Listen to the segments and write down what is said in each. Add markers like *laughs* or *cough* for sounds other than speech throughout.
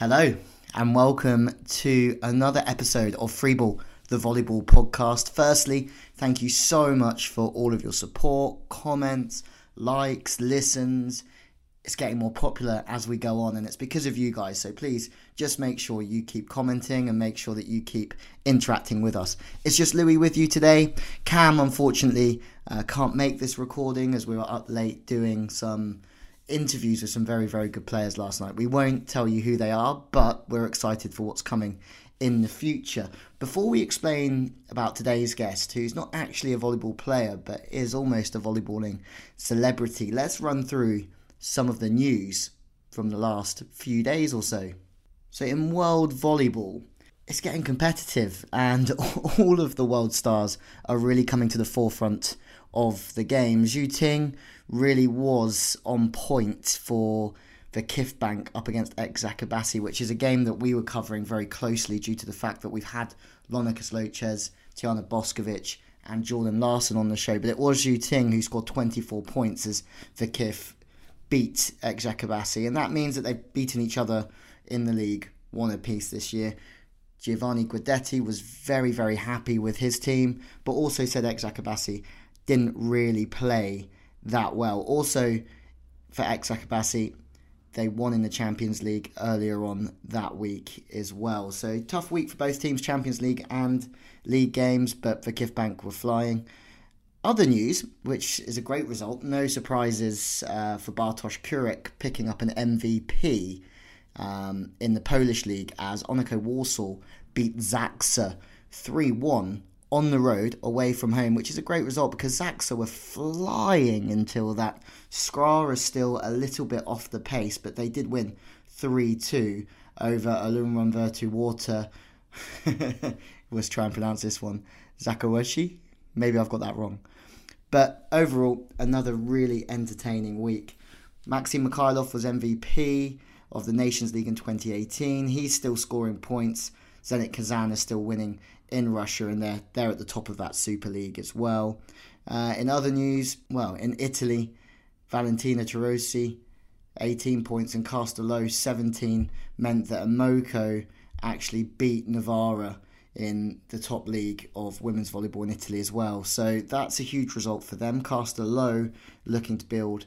Hello, and welcome to another episode of Freeball, the volleyball podcast. Firstly, thank you so much for all of your support, comments, likes, listens. It's getting more popular as we go on, and it's because of you guys. So please just make sure you keep commenting and make sure that you keep interacting with us. It's just Louis with you today. Cam, unfortunately, uh, can't make this recording as we were up late doing some interviews with some very, very good players last night. We won't tell you who they are, but we're excited for what's coming in the future. Before we explain about today's guest, who's not actually a volleyball player but is almost a volleyballing celebrity, let's run through some of the news from the last few days or so. So, in world volleyball, it's getting competitive, and *laughs* all of the world stars are really coming to the forefront of the game. Zhu Ting really was on point for the VakifBank up against Eczacibasi, which is a game that we were covering very closely due to the fact that we've had Lona Lopez, Tijana Boskovic, and Jordan Larson on the show. But it was Zhu Ting who scored 24 points as the Vakif beat Eczacibasi, and that means that they've beaten each other in the league one apiece this year. Giovanni Guidetti was very, very happy with his team, but also said Eczacibasi didn't really play that well. Also, for Eczacibasi, they won in the Champions League earlier on that week as well. So, tough week for both teams, Champions League and league games, but for VakifBank were flying. Other news, which is a great result, no surprises uh, for Bartosz Kurek picking up an MVP um, in the Polish league as Onico Warsaw beat Zaksa 3 1 on the road away from home, which is a great result because Zaksa were flying until that. Skra is still a little bit off the pace, but they did win 3 2 over Aluron Virtu Warta. *laughs* was try and pronounce this one. Zakawashi? Maybe I've got that wrong. But overall, another really entertaining week. Maxim Mikhailov was MVP of the Nations League in 2018. He's still scoring points. Zenit Kazan is still winning in Russia, and they're they're at the top of that Super League as well. Uh, in other news, well, in Italy, Valentina Tarosi, 18 points, and Castello, 17, meant that Imoco actually beat Novara in the top league of women's volleyball in Italy as well. So that's a huge result for them. Castello looking to build,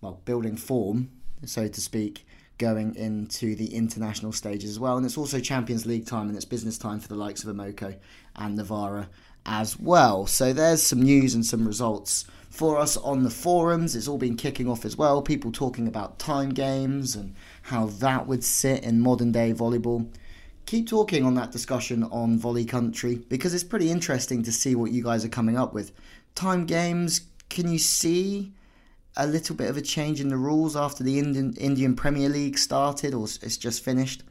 well, building form, so to speak, going into the international stage as well. And it's also Champions League time and it's business time for the likes of Imoco and Novara as well. So there's some news and some results for us on the forums. It's all been kicking off as well. People talking about time games and how that would sit in modern day volleyball. Keep talking on that discussion on Volley Country because it's pretty interesting to see what you guys are coming up with. Time games, can you see a little bit of a change in the rules after the Indian Indian Premier League started, or it's just finished.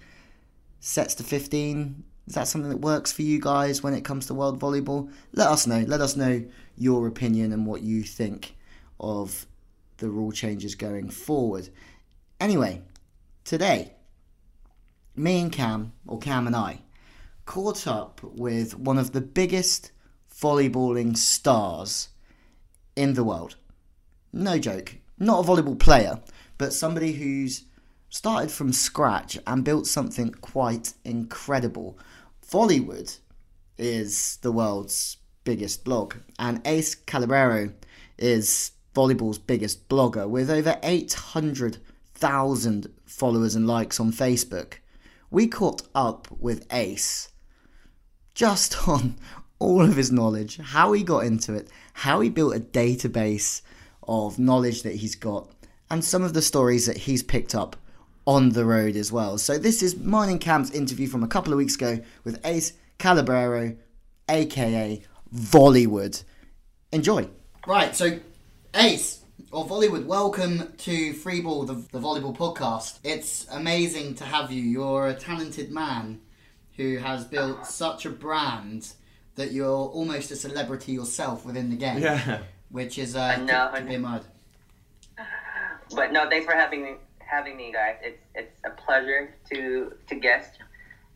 Sets to 15. Is that something that works for you guys when it comes to world volleyball? Let us know. Let us know your opinion and what you think of the rule changes going forward. Anyway, today, me and Cam, or Cam and I, caught up with one of the biggest volleyballing stars in the world no joke, not a volleyball player, but somebody who's started from scratch and built something quite incredible. Volleywood is the world's biggest blog, and Ace Calabrero is volleyball's biggest blogger with over 800,000 followers and likes on Facebook. We caught up with Ace just *laughs* on all of his knowledge, how he got into it, how he built a database of knowledge that he's got and some of the stories that he's picked up on the road as well. So this is mine Camp's interview from a couple of weeks ago with Ace Calabrero, aka Volleywood. Enjoy. Right, so Ace or Volleywood, welcome to Freeball, the, the volleyball podcast. It's amazing to have you. You're a talented man who has built such a brand that you're almost a celebrity yourself within the game. Yeah which is uh, no, to, to be mud. *sighs* But no, thanks for having me, having me, guys. It's it's a pleasure to to guest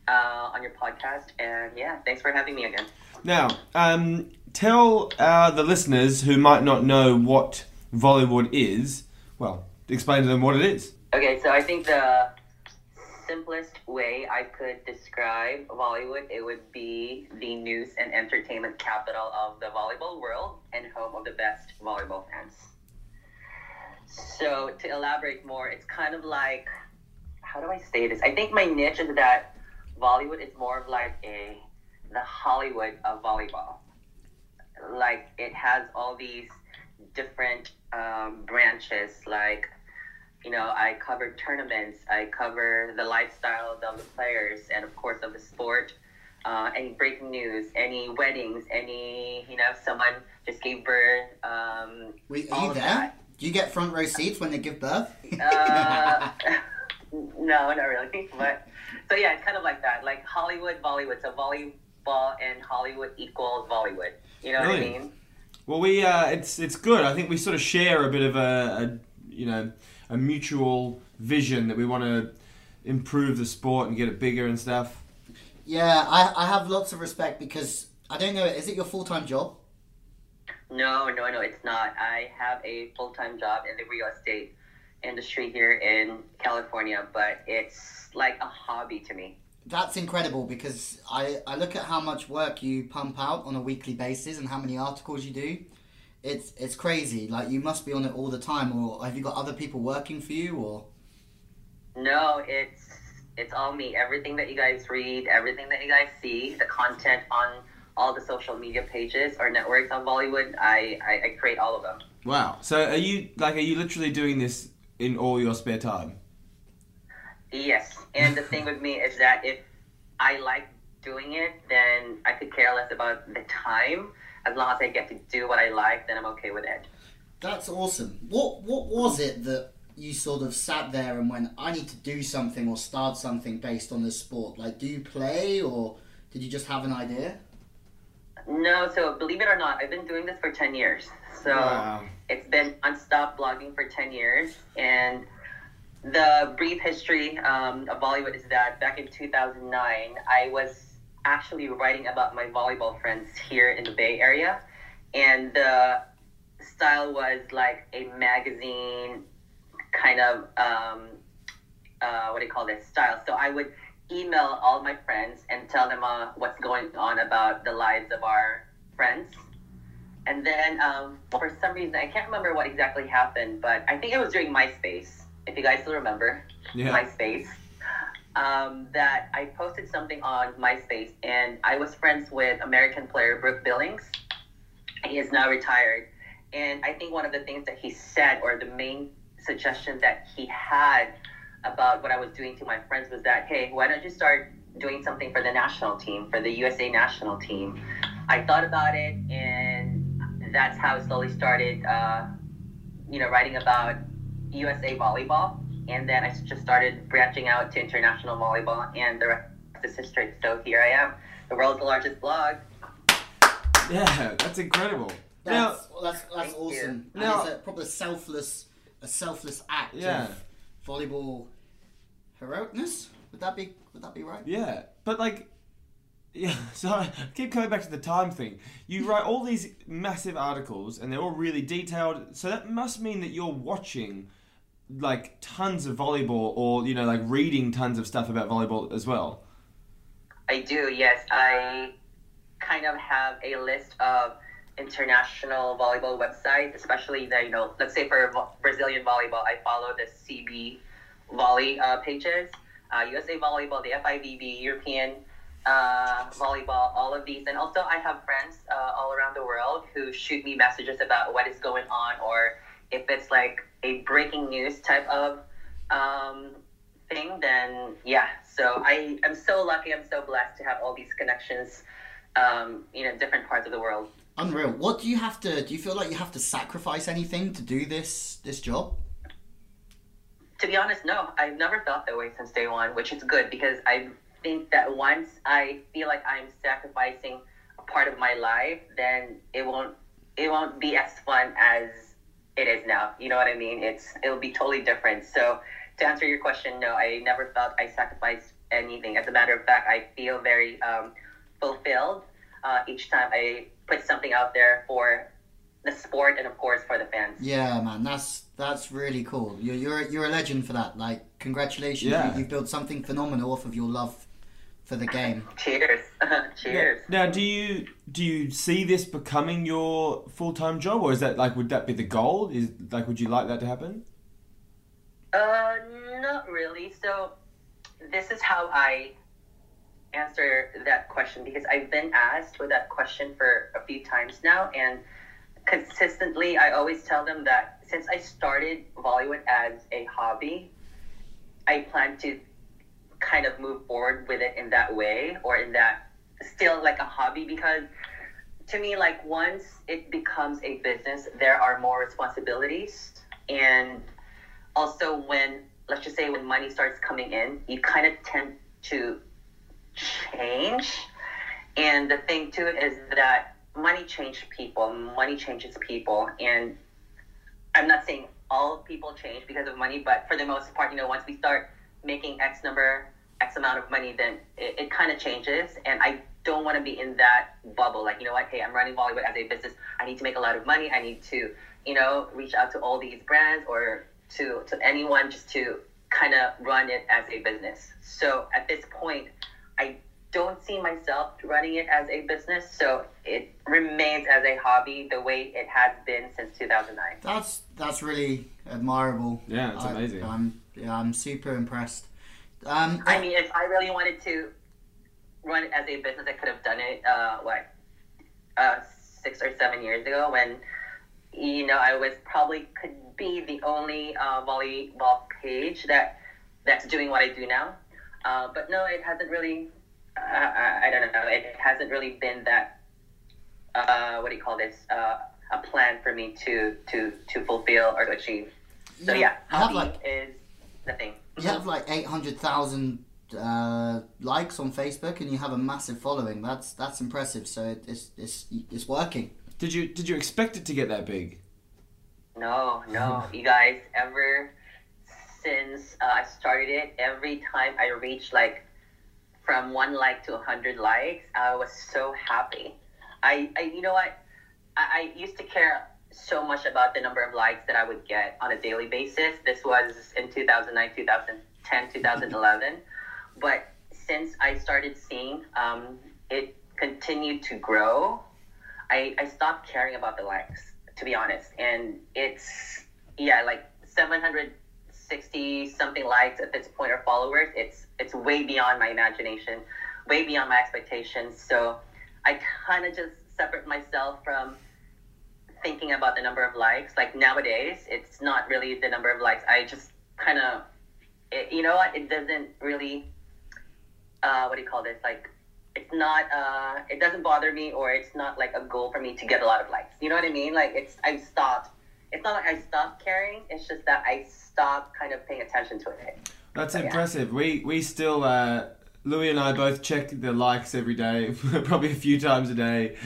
uh, on your podcast, and yeah, thanks for having me again. Now, um, tell uh, the listeners who might not know what Volleywood is. Well, explain to them what it is. Okay, so I think the simplest way I could describe Volleywood, it would be the news and entertainment capital of the volleyball world and home of the best volleyball fans. So to elaborate more, it's kind of like how do I say this? I think my niche is that Volleywood is more of like a the Hollywood of volleyball. Like it has all these different um, branches. Like you know, I cover tournaments. I cover the lifestyle of the players, and of course of the sport. Uh, any breaking news, any weddings, any you know, someone just gave birth. Um, Wait, all are you of there? that. Do you get front row seats when they give birth? Uh, *laughs* no, not really. But so yeah, it's kind of like that. Like Hollywood, Volleywood. So volleyball and Hollywood equals Volleywood. You know what I Brilliant. mean? Well, we uh, it's it's good. I think we sort of share a bit of a, a you know a mutual vision that we want to improve the sport and get it bigger and stuff. yeah, I, I have lots of respect because I don't know. Is it your full time job? No, no, no, it's not. I have a full time job in the real estate industry here in California, but it's like a hobby to me. That's incredible because I, I look at how much work you pump out on a weekly basis and how many articles you do. It's it's crazy. Like you must be on it all the time, or have you got other people working for you, or No, it's it's all me. Everything that you guys read, everything that you guys see, the content on all the social media pages or networks on Volleywood, I, I, I create all of them. Wow. So are you like are you literally doing this in all your spare time? Yes, and the thing with me is that if I like doing it, then I could care less about the time. As long as I get to do what I like, then I'm okay with it. That's awesome. What what was it that you sort of sat there and went, I need to do something or start something based on this sport? Like, do you play or did you just have an idea? No, so believe it or not, I've been doing this for 10 years. So Wow. it's been unstop blogging for 10 years. And the brief history um, of Volleywood is that back in 2009, I was actually writing about my volleyball friends here in the Bay Area. And the style was like a magazine kind of, um, uh, what do you call this, style. So I would email all my friends and tell them uh, what's going on about the lives of our friends. And then um, for some reason, I can't remember what exactly happened, but I think it was during MySpace, if you guys still remember Yeah. MySpace, um, that I posted something on MySpace, and I was friends with American player Brook Billings. He is now retired. And I think one of the things that he said, or the main suggestion that he had about what I was doing to my friends was that, hey, why don't you start doing something for the national team, for the USA national team? I thought about it, and that's how it slowly started, uh, you know, writing about USA volleyball. And then I just started branching out to international volleyball, and the rest is history. So here I am, the world's largest blog. Yeah, that's incredible. Now, That's that's, that's Thank you. awesome. And Now- it's a proper selfless a selfless act Yeah. of volleyball heroicness. Would that be would that be right? Yeah, but like, *laughs* yeah. So I keep coming back to the time thing. You write all these massive articles, and they're all really detailed. So that must mean that you're watching like tons of volleyball, or you know, like reading tons of stuff about volleyball as well. I do, yes. I kind of have a list of international volleyball websites, especially the, you know, let's say for Brazilian volleyball, I follow the CB volley uh, pages, uh, USA volleyball, the FIVB, European uh, volleyball, all of these. And also, I have friends uh, all around the world who shoot me messages about what is going on, or if it's like a breaking news type of um, thing, then yeah. So I am so lucky. I'm so blessed to have all these connections, um, you know, different parts of the world. Unreal. What do you have to do you feel like you have to sacrifice anything to do this this job? To be honest, no, I've never felt that way since day one, which is good because I think that once I feel like I'm sacrificing a part of my life, then it won't it won't be as fun as it is now. You know what I mean? It's it'll be totally different. So to answer your question, no, I never felt I sacrificed anything. As a matter of fact, I feel very um, fulfilled uh, each time I put something out there for the sport and of course for the fans. Yeah, man, that's that's really cool. You're you're a, you're a legend for that. Like, congratulations. Yeah. You, you've built something phenomenal off of your love for the game. *laughs* Cheers. *laughs* Cheers. Now, do you do you see this becoming your full time job, or is that like would that be the goal? Is like would you like that to happen? Uh, not really. So, this is how I answer that question because I've been asked with that question for a few times now, and consistently, I always tell them that since I started Volleywood as a hobby, I plan to kind of move forward with it in that way or in that still like a hobby because to me like once it becomes a business there are more responsibilities. And also when let's just say when money starts coming in you kind of tend to change. And the thing too is that money changes people money changes people. And i'm not saying all people change because of money but for the most part you know once we start making x number x amount of money then it, it kind of changes and i don't want to be in that bubble like you know what hey i'm running volleywood as a business i need to make a lot of money i need to you know reach out to all these brands or to to anyone just to kind of run it as a business so at this point i don't see myself running it as a business so it remains as a hobby the way it has been since 2009 That's that's really admirable. Yeah, it's I- amazing. I'm yeah, I'm super impressed. Um, I mean, if I really wanted to run it as a business, I could have done it. Uh, what, uh, six or seven years ago, when you know I was probably could be the only uh, volleyball page that that's doing what I do now. Uh, but no, it hasn't really. Uh, I, I don't know. It hasn't really been that. Uh, what do you call this? Uh, a plan for me to to to fulfill or to achieve. So yeah, have hobby like is the thing. You have like eight hundred thousand uh, likes on Facebook, and you have a massive following. That's that's impressive. So it, it's it's it's working. Did you did you expect it to get that big? No, no, you guys. Ever since uh, I started it, every time I reached like from one like to a hundred likes, I was so happy. I, I you know what? I, I used to care so much about the number of likes that I would get on a daily basis. This was in 2009, 2010, 2011. But since I started seeing um, it continued to grow, I, I stopped caring about the likes, to be honest. And it's, yeah, like 760 something likes at this point or followers. It's, it's way beyond my imagination, way beyond my expectations. So I kind of just separate myself from thinking about the number of likes. Like nowadays, it's not really the number of likes. I just kind of, you know what? It doesn't really, uh, what do you call this? Like, it's not, uh, it doesn't bother me or it's not like a goal for me to get a lot of likes. You know what I mean? Like, it's, I stopped. It's not like I stopped caring. It's just that I stopped kind of paying attention to it. That's Yeah. impressive. We we still uh, Louis and I both check the likes every day, *laughs* probably a few times a day.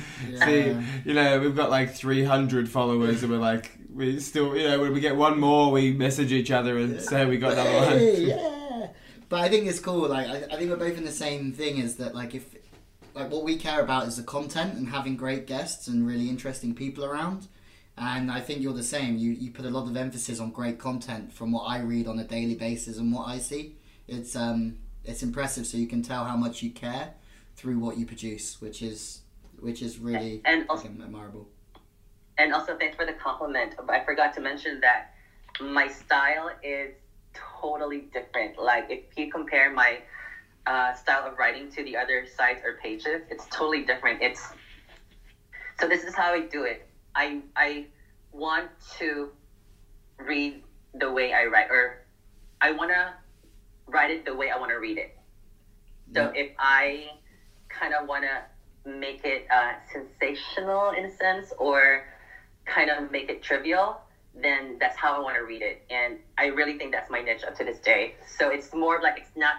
See, you know, we've got like three hundred followers, and we're like, we still, you know, when we get one more, we message each other and say we got another one. *laughs* Yeah. But I think it's cool. Like I, I think we're both in the same thing. Is that like if like what we care about is the content and having great guests and really interesting people around. And I think you're the same. You you put a lot of emphasis on great content from what I read on a daily basis and what I see. It's um it's impressive. So you can tell how much you care through what you produce, which is which is really And also, admirable. And also, thanks for the compliment. I forgot to mention that my style is totally different. Like, if you compare my uh, style of writing to the other sites or pages, it's totally different. It's so this is how I do it. I I want to read the way I write, or I want to write it the way I want to read it. So if I kind of want to make it uh, sensational in a sense, or kind of make it trivial, then that's how I want to read it. And I really think that's my niche up to this day. So it's more of like, it's not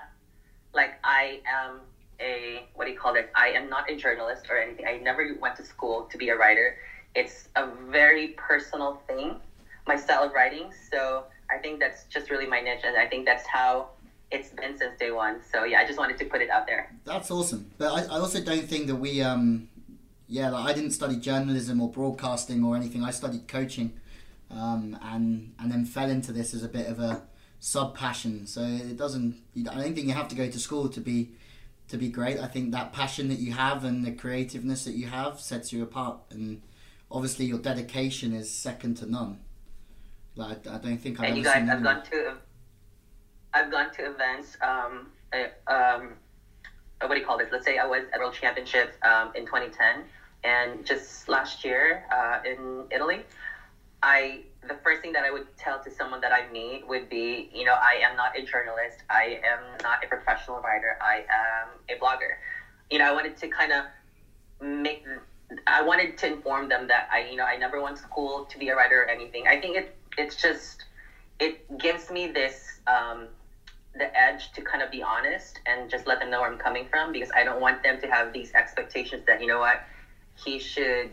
like I am a, what do you call it? I am not a journalist or anything. I never went to school to be a writer. It's a very personal thing, my style of writing. So I think that's just really my niche. And I think that's how it's been since day one. So yeah, I just wanted to put it out there. That's awesome. But I, I also don't think that we um yeah, like I didn't study journalism or broadcasting or anything. I studied coaching, um, and and then fell into this as a bit of a sub passion. So it doesn't. I don't think you have to go to school to be to be great. I think that passion that you have and the creativeness that you have sets you apart, and obviously your dedication is second to none. Like I don't think I've and you guys, seen I've gone to, I've gone to events. Um, uh, um, uh, what do you call this? Let's say I was at World Championships um, in 2010, and just last year uh, in Italy, I the first thing that I would tell to someone that I meet would be, you know, I am not a journalist. I am not a professional writer. I am a blogger. You know, I wanted to kind of make. I wanted to inform them that I, you know, I never went to school to be a writer or anything. I think it, it's just, it gives me this, um, the edge to kind of be honest and just let them know where I'm coming from because I don't want them to have these expectations that you know what he should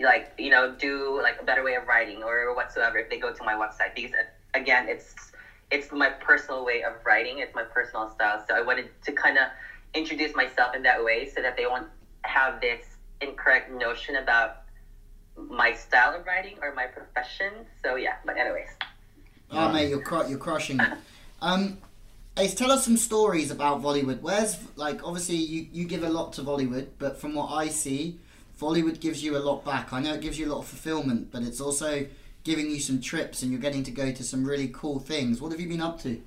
like you know do like a better way of writing or whatsoever if they go to my website because uh, again it's it's my personal way of writing. It's my personal style. So I wanted to kind of introduce myself in that way so that they won't have this incorrect notion about my style of writing or my profession. So yeah but anyways. Oh mate, you're cru- you're crushing it. Um, Ace, tell us some stories about Volleywood. Where's like obviously you you give a lot to Volleywood, but from what I see, Volleywood gives you a lot back. I know it gives you a lot of fulfillment, but it's also giving you some trips and you're getting to go to some really cool things. What have you been up to?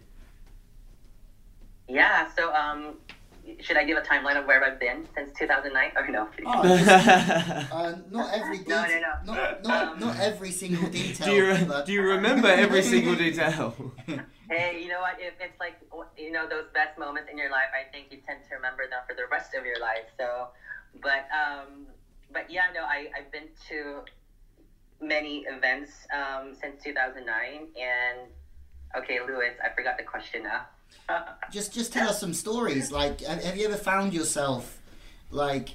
yeah so um should I give a timeline of where I've been since 2009 or no Oh, *laughs* uh, not every No, detail. no, no. Not, not, not every single detail. *laughs* do you but- do you remember every single *laughs* detail? Hey, you know what? If it's like you know those best moments in your life, I think you tend to remember them for the rest of your life. So, but um, but yeah, no, I I've been to many events um, since 2009, and okay, Lewis, I forgot the question now. *laughs* just just tell us some stories like have, have you ever found yourself like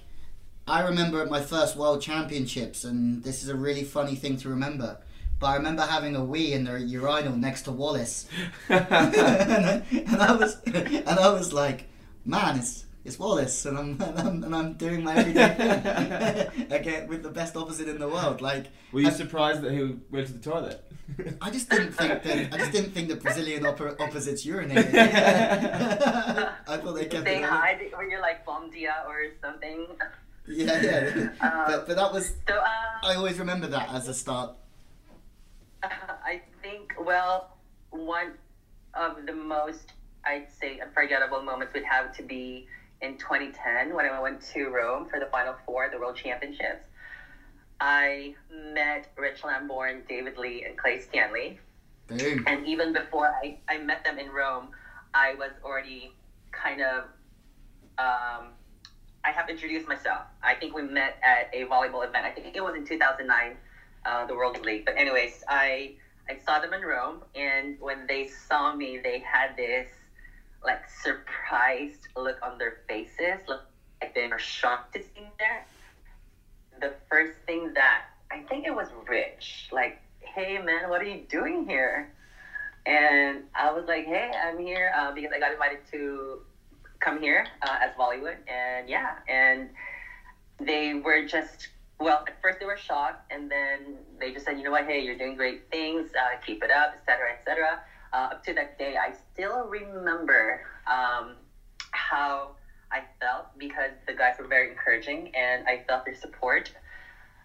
i remember my first world championships and this is a really funny thing to remember but i remember having a wee in the urinal next to wallace and, *laughs* I, *laughs* and i was and i was like man it's it's Wallace, and I'm, *laughs* and I'm and I'm doing my everyday thing again with the best opposite in the world. Like Were you I- surprised that he went to the toilet? I just didn't think that I just didn't think the Brazilian oppo- opposites urinated. I thought they kept Say it. hi when you're like bom dia or something. Yeah, yeah. Um, but but that was So uh, I always remember that as a start. *laughs* I think, well, one of the most, I'd say, unforgettable moments would have to be in 2010 when I went to Rome for the Final Four, the World Championships. I met Rich Lambourne, David Lee, and Clay Stanley. Boom. And even before I, I met them in Rome, I was already kind of, um, I have introduced myself. I think we met at a volleyball event. I think it was in 2009, uh, the World League. But anyways, I I saw them in Rome, and when they saw me, they had this like surprised look on their faces, look like they were shocked to see me there. The first thing that I think it was Rich, like, "Hey man, what are you doing here?" And I was like, "Hey, I'm here uh, because I got invited to come here uh, as Volleywood, and yeah, and they were just well. At first, they were shocked, and then they just said, "You know what? Hey, you're doing great things. Uh, keep it up, etc., etc." Uh, up to that day, I still remember um, how I felt because the guys were very encouraging, and I felt their support.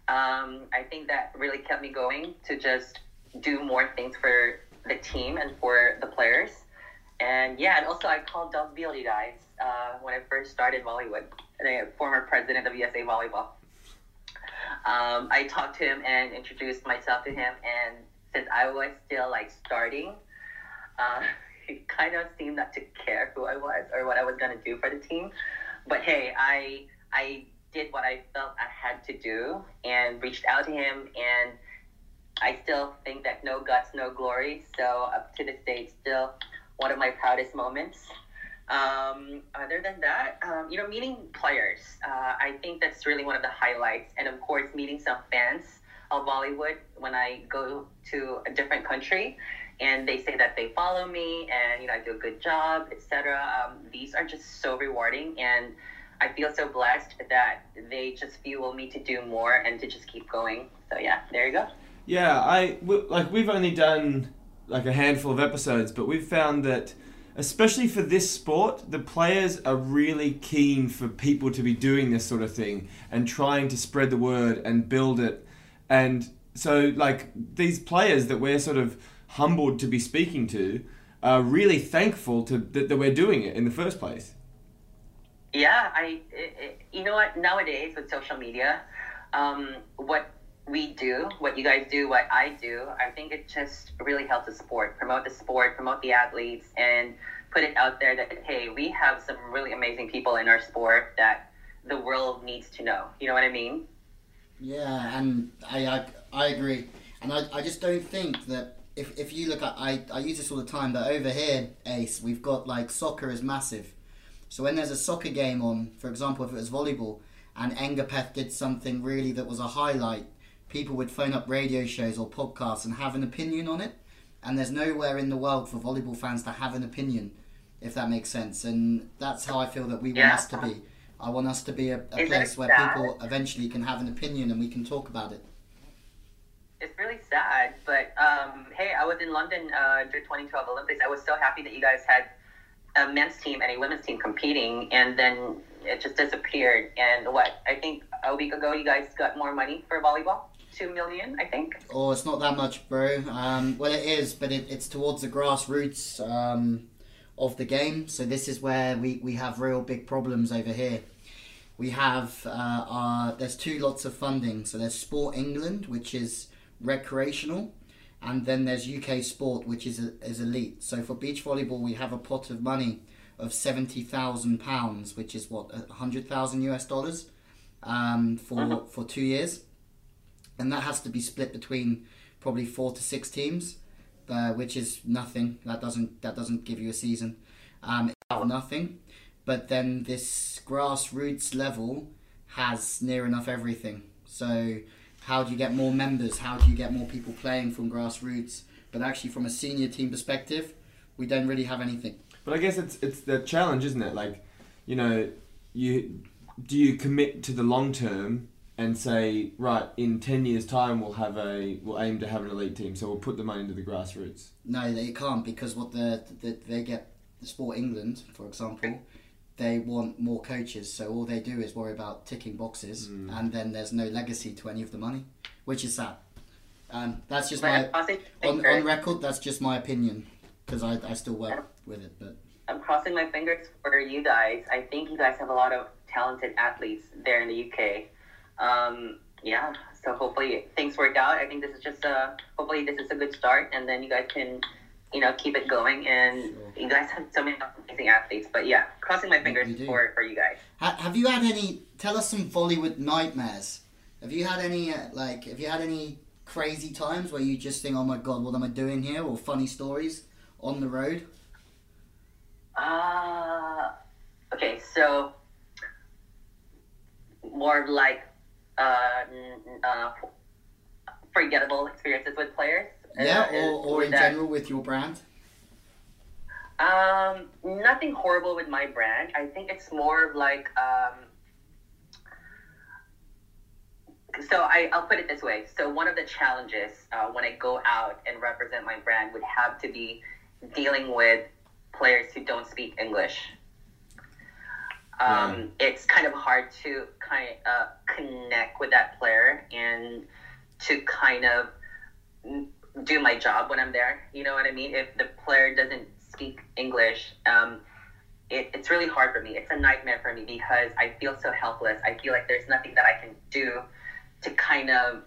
Um, I think that really kept me going to just do more things for the team and for the players. And yeah, and also I called Doug Beal, guys, uh, when I first started Volleywood, the former president of USA Volleyball. Um, I talked to him and introduced myself to him, and since I was still like starting, uh, *laughs* he kind of seemed not to care who I was or what I was gonna do for the team. But hey, I I did what I felt I had to do and reached out to him and I still think that no guts, no glory. So up to this day, still one of my proudest moments. Um, other than that, um, you know, meeting players, uh, I think that's really one of the highlights. And of course, meeting some fans of Volleywood when I go to a different country and they say that they follow me and, you know, I do a good job, etc. Um, these are just so rewarding. And I feel so blessed that they just fuel me to do more and to just keep going. So yeah, there you go. Yeah, I like we've only done like a handful of episodes, but we've found that especially for this sport, the players are really keen for people to be doing this sort of thing and trying to spread the word and build it. And so like these players that we're sort of humbled to be speaking to are really thankful to that, that we're doing it in the first place. Yeah, I, it, you know what? Nowadays with social media, um, what we do, what you guys do, what I do, I think it just really helps the sport, promote the sport, promote the athletes, and put it out there that hey, we have some really amazing people in our sport that the world needs to know. You know what I mean? Yeah, and I I, I agree, and I, I just don't think that if, if you look at I, I use this all the time, but over here, Ace, we've got like soccer is massive. So when there's a soccer game on, for example, if it was volleyball, and Ngapeth did something really that was a highlight, people would phone up radio shows or podcasts and have an opinion on it. And there's nowhere in the world for volleyball fans to have an opinion, if that makes sense. And that's how I feel that we want Yeah. us to be. I want us to be a, a place where sad? people eventually can have an opinion and we can talk about it. It's really sad, but um, hey, I was in London uh, during 2012 Olympics. I was so happy that you guys had a men's team and a women's team competing, and then it just disappeared. And what I think a week ago, you guys got more money for volleyball, two million, I think. Oh, it's not that much, bro. Um, well, it is, but it, it's towards the grassroots um, of the game. So this is where we, we have real big problems over here. We have uh, our there's two lots of funding. So there's Sport England, which is recreational, and then there's UK Sport, which is is elite. So for beach volleyball, we have a pot of money of seventy thousand pounds, which is what a hundred thousand US dollars, um, for Mhm. for two years and that has to be split between probably four to six teams, uh, which is nothing. That doesn't that doesn't give you a season. Um, nothing. But then this grassroots level has near enough everything. So how do you get more members? How do you get more people playing from grassroots? But actually, from a senior team perspective, we don't really have anything. But I guess it's it's the challenge, isn't it? Like, you know, you do you commit to the long term and say, right, in ten years' time we'll have a we'll aim to have an elite team, so we'll put the money into the grassroots. No, they can't because what the, the they get the Sport England, for example, they want more coaches. So all they do is worry about ticking boxes, Mm. and then there's no legacy to any of the money, which is sad. Um, that's just But my I'm crossing my on, on record. That's just my opinion because I, I still work with it. But I'm crossing my fingers for you guys. I think you guys have a lot of talented athletes there in the UK. Um, yeah, so hopefully things work out. I think this is just a hopefully this is a good start, and then you guys can, you know, keep it going. And Sure. you guys have so many amazing athletes. But yeah, crossing my fingers for for you guys. have you had any? Tell us some Volleywood nightmares. Have you had any uh, like? Have you had any crazy times where you just think, "Oh my god, what am I doing here?" Or funny stories on the road? Uh, okay, so more of like uh, uh, forgettable experiences with players. Yeah, Uh, or, or in that- general with your brand. Um, nothing horrible with my brand. I think it's more of like um. So I, I'll put it this way. So one of the challenges uh, when I go out and represent my brand would have to be dealing with players who don't speak English. Um, It's kind of hard to kind uh, connect with that player and to kind of do my job when I'm there. You know what I mean? If the player doesn't speak English, um, it, it's really hard for me. It's a nightmare for me because I feel so helpless. I feel like there's nothing that I can do to kind of,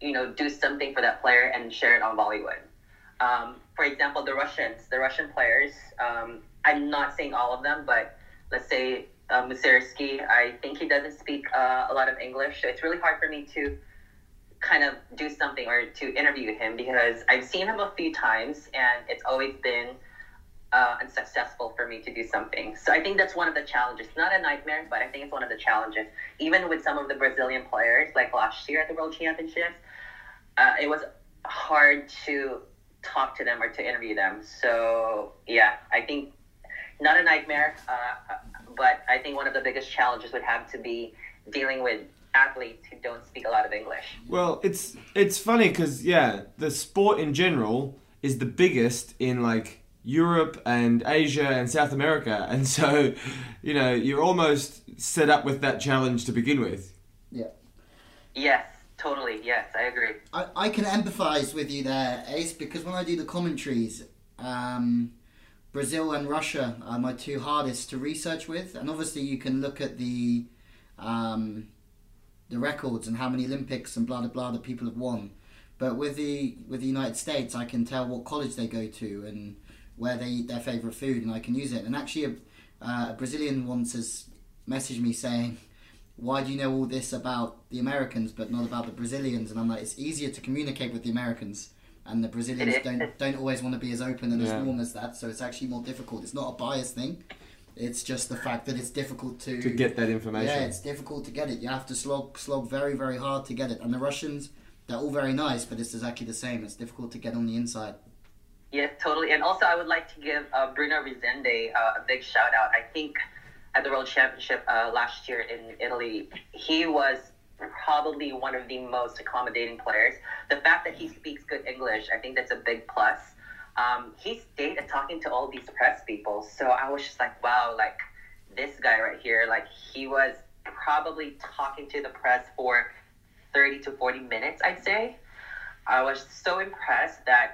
you know, do something for that player and share it on Volleywood. Um, for example, the Russians, the Russian players, um, I'm not saying all of them, but let's say uh, I think he doesn't speak uh, a lot of English. So it's really hard for me to kind of do something or to interview him because I've seen him a few times and it's always been uh, unsuccessful for me to do something. So I think that's one of the challenges. Not a nightmare, but I think it's one of the challenges. Even with some of the Brazilian players, like last year at the World Championships, uh, it was hard to talk to them or to interview them. So yeah, I think not a nightmare, uh, but I think one of the biggest challenges would have to be dealing with athletes who don't speak a lot of English. Well, it's it's funny because yeah, the sport in general is the biggest in like Europe and Asia and South America, *laughs* and so you know you're almost set up with that challenge to begin with. Yeah. Yes, totally. Yes, I agree. I, I can empathise with you there, Ace, because when I do the commentaries, um, Brazil and Russia are my two hardest to research with, and obviously you can look at the um, the records and how many Olympics and blah blah blah that people have won. But with the with the United States, I can tell what college they go to and where they eat their favorite food, and I can use it. And actually, a, uh, a Brazilian once has messaged me saying, "Why do you know all this about the Americans but not about the Brazilians?" And I'm like, "It's easier to communicate with the Americans." And the Brazilians don't don't always want to be as open and as warm as that, so it's actually more difficult. It's not a bias thing; it's just the fact that it's difficult to To get that information. yeah, it's difficult to get it. You have to slog slog very very hard to get it. And the Russians, they're all very nice, but it's exactly the same. It's difficult to get on the inside. Yes, totally. And also, I would like to give uh, Bruno Rezende uh, a big shout out. I think at the World Championship uh, last year in Italy, he was probably one of the most accommodating players. The fact that he speaks good English, I think that's a big plus. Um, he stayed talking to all these press people, so I was just like, wow, like this guy right here, like he was probably talking to the press for 30 to 40 minutes, I'd say. I was so impressed that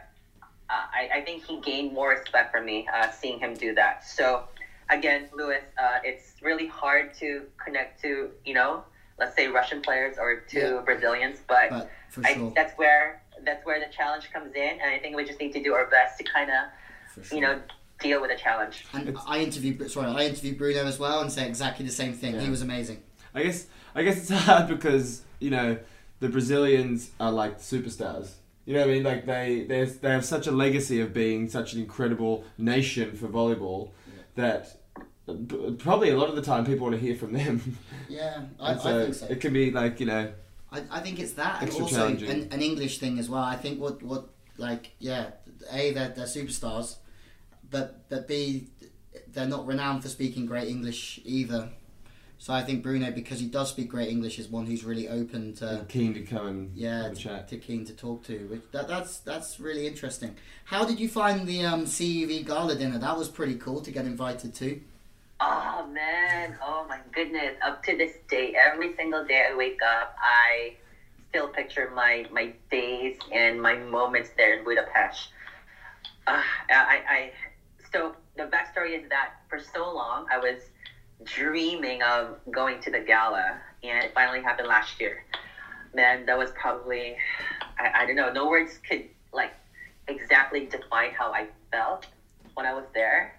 uh, I, I think he gained more respect from me uh, seeing him do that. So, again, Lewis, uh, it's really hard to connect to, you know, let's say Russian players or two Yeah. Brazilians, but But for I sure, think that's where that's where the challenge comes in, and I think we just need to do our best to kind of, sure. you know, deal with the challenge. and I interviewed sorry, I interviewed Bruno as well and say exactly the same thing. He was amazing. I guess I guess it's *laughs* hard because you know the Brazilians are like superstars. You know what I mean? Like they they they have such a legacy of being such an incredible nation for volleyball that b- probably a lot of the time people want to hear from them. *laughs* Yeah, I, And I think so. It can be like you know I, I think it's that, and also an, an English thing as well. I think what what like yeah, a they're, they're superstars, but but b they're not renowned for speaking great English either. So I think Bruno, because he does speak great English, is one who's really open to keen to come and yeah to, chat. to keen to talk to. Which that, that's that's really interesting. How did you find the um, CEV gala dinner? That was pretty cool to get invited to. Oh man, oh my goodness. Up to this day, every single day I wake up, I still picture my, my days and my moments there in Budapest. Uh, I, I, so the backstory is that for so long I was dreaming of going to the gala, and it finally happened last year. Man, that was probably, I, I don't know, no words could like exactly define how I felt when I was there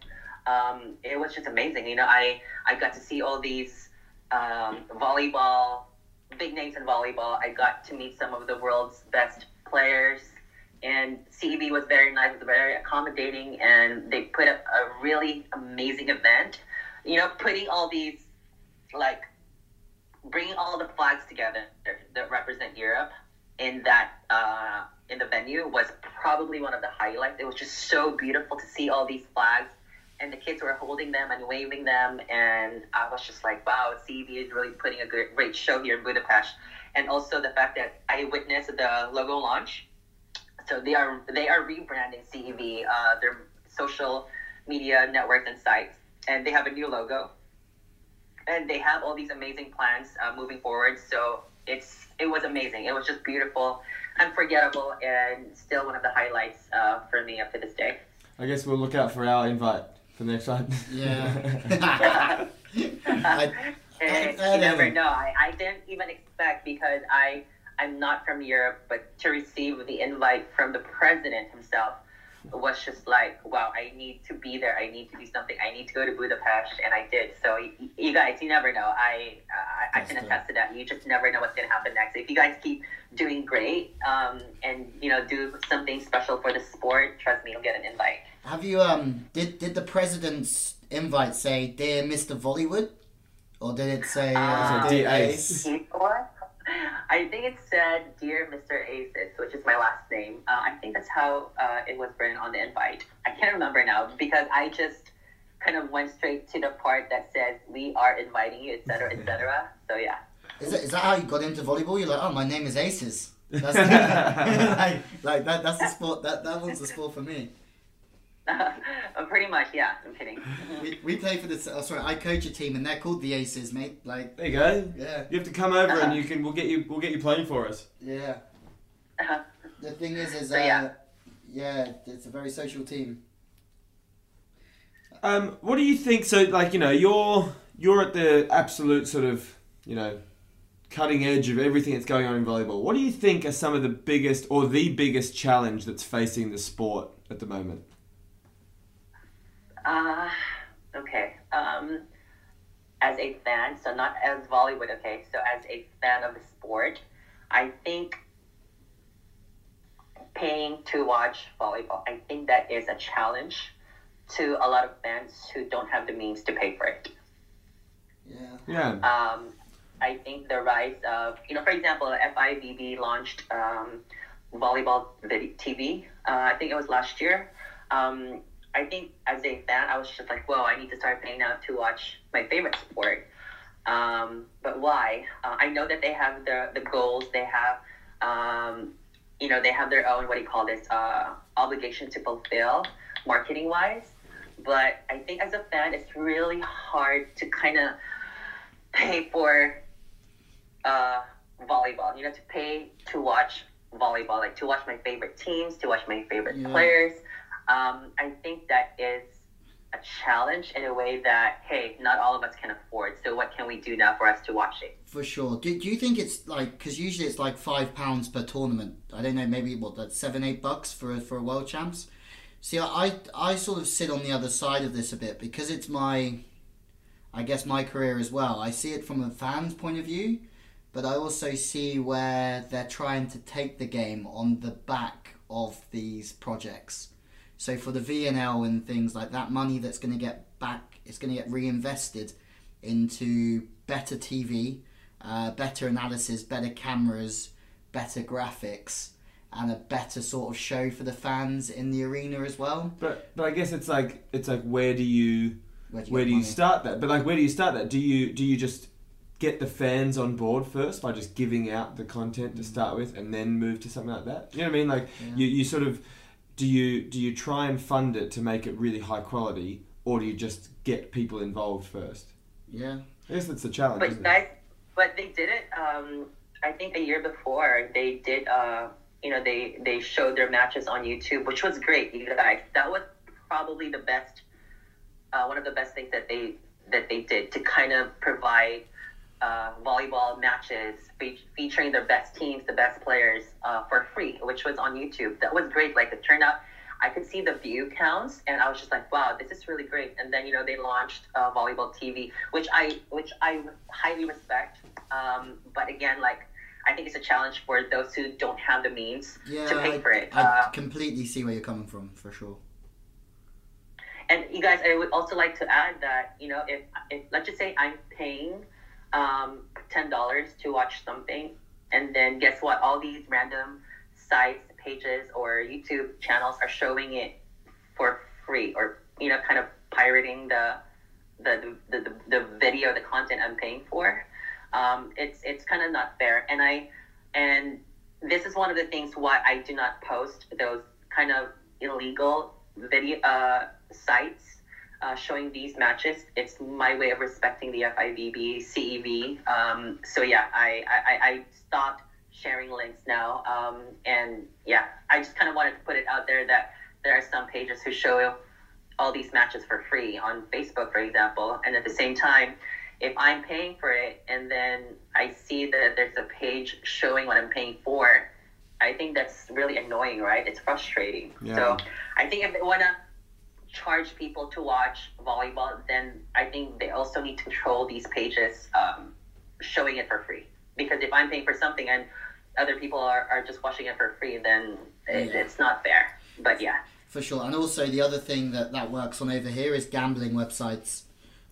um, it was just amazing. You know, I I got to see all these um, volleyball big names in volleyball. I got to meet some of the world's best players, and CEV was very nice, very accommodating, and they put up a really amazing event. You know, putting all these like bringing all the flags together that represent Europe in that uh, in the venue was probably one of the highlights. It was just so beautiful to see all these flags and the kids were holding them and waving them and i was just like wow cev is really putting a great, great show here in budapest. And also the fact that i witnessed the logo launch. So they are they are rebranding cev uh, their social media networks and sites and they have a new logo. And they have all these amazing plans uh, moving forward. So it's it was amazing. It was just beautiful unforgettable and still one of the highlights uh, for me up to this day. I guess we'll look out for our invite for the next one. Yeah. I, Hey, I- I you never don't- know. I, I didn't even expect because I I'm not from Europe, but to receive the invite from the president himself was just like, wow, I need to be there. I need to do something. I need to go to Budapest, and I did. So y- you guys, you never know. I I, I can That's attest to that. You just never know what's gonna happen next. If you guys keep doing great, um, and you know, do something special for the sport, trust me, you'll get an invite. Have you um did did the president's invite say dear Mr. Volleywood, or did it say uh, Ah. Dear dear Ace. Ace? *laughs* I think it said "Dear Mr. Aces," which is my last name. Uh, I think that's how uh, it was written on the invite. I can't remember now because I just kind of went straight to the part that says we are inviting you, etc., etc. So yeah. Is, it, is that how you got into volleyball? You're like, oh, my name is Aces. *laughs* That's *laughs* like, like that. That's the sport. That that one's the sport for me. *laughs* Uh, I'm pretty much, yeah. I'm kidding. We, we play for this. Oh, sorry, I coach a team and they're called the Aces, mate. Like, There you go. yeah, You have to come over and you can. We'll get you. We'll get you playing for us. yeah. Uh-huh. The thing is, is So, uh, yeah. yeah, it's a very social team. Um, what do you think? So, like, you know, you're you're at the absolute sort of, you know, cutting edge of everything that's going on in volleyball. What do you think are some of the biggest or the biggest challenge that's facing the sport at the moment? Uh, okay. Um, as a fan, so not as Volleywood, okay, so as a fan of the sport, I think paying to watch volleyball, I think that is a challenge to a lot of fans who don't have the means to pay for it. Yeah. Yeah. Um, I think the rise of, you know, for example, FIVB launched um, volleyball TV. Uh, I think it was last year. Um, I think as a fan, I was just like, whoa, I need to start paying now to watch my favorite sport. Um, but why? Uh, I know that they have the, the goals, they have, um, you know, they have their own, what do you call this, uh, obligation to fulfill marketing wise. But I think as a fan, it's really hard to kind of pay for uh, volleyball. You know, to pay to watch volleyball, like to watch my favorite teams, to watch my favorite Yeah. players. Um, I think that is a challenge in a way that hey, not all of us can afford. So what can we do now for us to watch it? For sure. Do, do you think it's like because usually it's like five pounds per tournament? I don't know, maybe what that's seven, eight bucks for a, for a world champs. See, I I sort of sit on the other side of this a bit because it's my, I guess my career as well. I see it from a fan's point of view, but I also see where they're trying to take the game on the back of these projects. So for the VNL and things like that, money that's going to get back, it's going to get reinvested into better TV, uh, better analysis, better cameras, better graphics, and a better sort of show for the fans in the arena as well. But but I guess it's like it's like where do you Where do you, where do you start that? But like where do you start that? Do you do you just get the fans on board first by just giving out the content to start with and then move to something like that? You know what I mean? Like Yeah. you, you sort of do you do you try and fund it to make it really high quality or do you just get people involved first? Yeah, I guess that's the challenge. But isn't it? guys, but they did it. Um, I think a year before they did. Uh, you know, they they showed their matches on YouTube, which was great. You guys, that was probably the best. Uh, one of the best things that they that they did to kind of provide uh, volleyball matches fe- featuring their best teams, the best players uh, for free, which was on YouTube. That was great. Like the turnout, I could see the view counts, and I was just like, "Wow, this is really great." And then you know they launched uh, volleyball TV, which I which I highly respect. Um, but again, like I think it's a challenge for those who don't have the means yeah. to pay I, for it. I Uh, completely see where you're coming from for sure. And you guys, I would also like to add that you know, if, if let's just say I'm paying um, ten dollars to watch something, and then guess what? All these random sites, pages, or YouTube channels are showing it for free, or you know, kind of pirating the the the, the, the video, the content I'm paying for. Um, it's it's kind of not fair, and I and this is one of the things why I do not post those kind of illegal video uh, sites uh, showing these matches. It's my way of respecting the FIVB, CEV. Um, so yeah, I, I, I- I stopped sharing links now. Um, and yeah, I just kind of wanted to put it out there that there are some pages who show all these matches for free on Facebook, for example. And at the same time, if I'm paying for it and then I see that there's a page showing what I'm paying for, I think that's really annoying, right? It's frustrating. Yeah. So I think if they want to charge people to watch volleyball, then I think they also need to control these pages um, showing it for free. Because if I'm paying for something and other people are, are just watching it for free, then it, Yeah. it's not fair. But yeah. For sure, and also the other thing that that works on over here is gambling websites.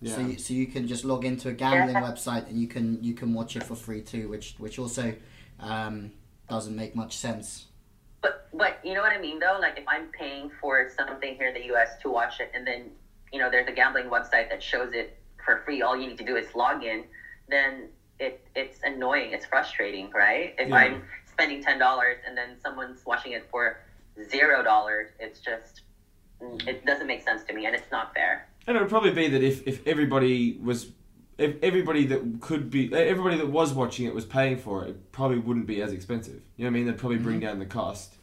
So, Yeah. you, so you can just log into a gambling Yeah. website and you can you can watch it for free too, which which also um, doesn't make much sense. But but you know what I mean though? Like if I'm paying for something here in the US to watch it and then you know, there's a gambling website that shows it for free. All you need to do is log in. Then it it's annoying. It's frustrating, right? If Yeah. I'm spending ten dollars and then someone's watching it for zero dollars, it's just it doesn't make sense to me, and it's not fair. And it would probably be that if, if everybody was, if everybody that could be, everybody that was watching it was paying for it, it probably wouldn't be as expensive. You know what I mean? They'd probably bring mm-hmm. down the cost.